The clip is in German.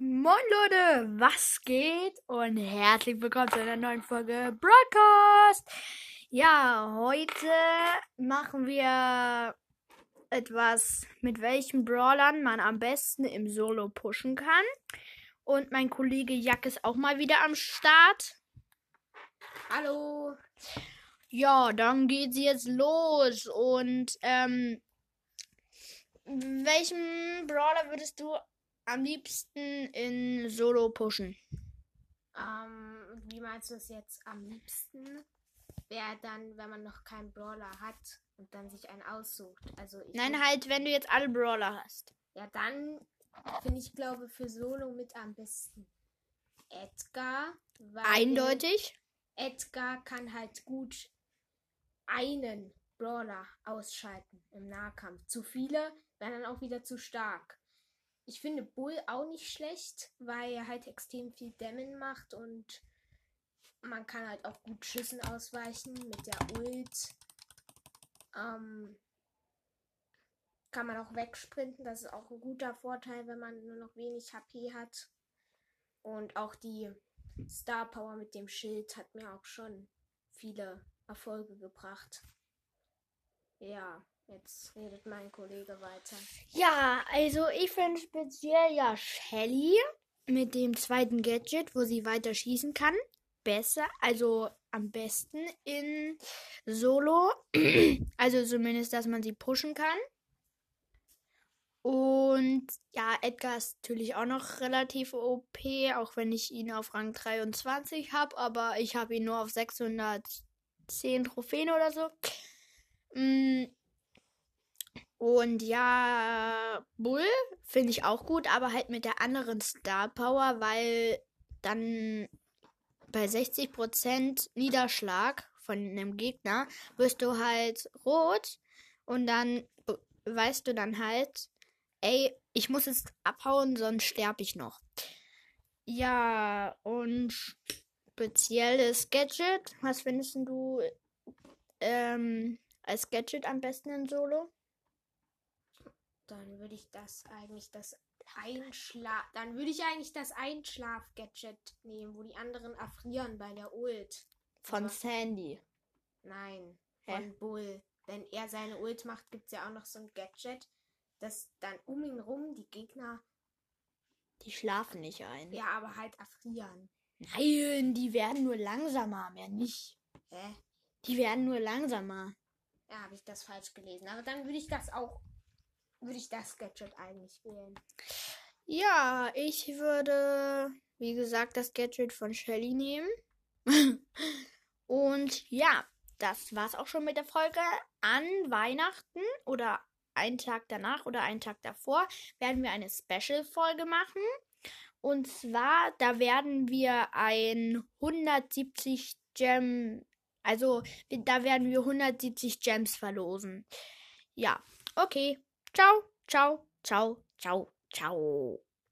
Moin Leute, was geht? Und herzlich willkommen zu einer neuen Folge Broadcast. Ja, heute machen wir etwas, mit welchen Brawlern man am besten im Solo pushen kann. Und mein Kollege Jack ist auch mal wieder am Start. Hallo. Ja, dann geht's jetzt los. Und ähm, welchen Brawler würdest du am liebsten in Solo pushen? Ähm, wie meinst du das jetzt am liebsten? Wäre dann, wenn man noch keinen Brawler hat und dann sich einen aussucht. Also Nein, halt, wenn du jetzt alle Brawler hast. Ja, dann finde ich, glaube für Solo mit am besten Edgar. Eindeutig. Edgar kann halt gut einen Brawler ausschalten im Nahkampf. Zu viele wären dann auch wieder zu stark. Ich finde Bull auch nicht schlecht, weil er halt extrem viel Dämmen macht und man kann halt auch gut Schüssen ausweichen mit der Ult. Ähm, kann man auch wegsprinten, das ist auch ein guter Vorteil, wenn man nur noch wenig HP hat. Und auch die Star Power mit dem Schild hat mir auch schon viele Erfolge gebracht. Ja, jetzt redet mein Kollege weiter. Ja, also ich finde speziell ja Shelly mit dem zweiten Gadget, wo sie weiter schießen kann, besser, also am besten in Solo. Also zumindest, dass man sie pushen kann. Und ja, Edgar ist natürlich auch noch relativ OP, auch wenn ich ihn auf Rang 23 habe, aber ich habe ihn nur auf 610 Trophäen oder so. Und ja, Bull finde ich auch gut, aber halt mit der anderen Star Power, weil dann bei 60% Niederschlag von einem Gegner wirst du halt rot und dann weißt du dann halt, ey, ich muss jetzt abhauen, sonst sterbe ich noch. Ja, und spezielles Gadget, was findest du ähm, als Gadget am besten in Solo? Dann würde ich das eigentlich das Einschlaf. Dann würde ich eigentlich das Einschlaf-Gadget nehmen, wo die anderen erfrieren bei der Ult. Von Aber- Sandy. Nein, Hä? von Bull. Wenn er seine Ult macht, gibt es ja auch noch so ein Gadget, dass dann um ihn rum die Gegner, Die schlafen nicht ein. ja, aber halt erfrieren. Nein, die werden nur langsamer, mehr nicht. Hä? Die werden nur langsamer. Ja, habe ich das falsch gelesen. Aber dann würde ich das auch, würde ich das Gadget eigentlich wählen. Ja, ich würde, wie gesagt, das Gadget von Shelly nehmen. Und ja, das war's auch schon mit der Folge. An Weihnachten oder einen Tag danach oder einen Tag davor werden wir eine Special-Folge machen. Und zwar, da werden wir ein 170 Gem, also da werden wir 170 Gems verlosen. Ja, okay. 招招招招招。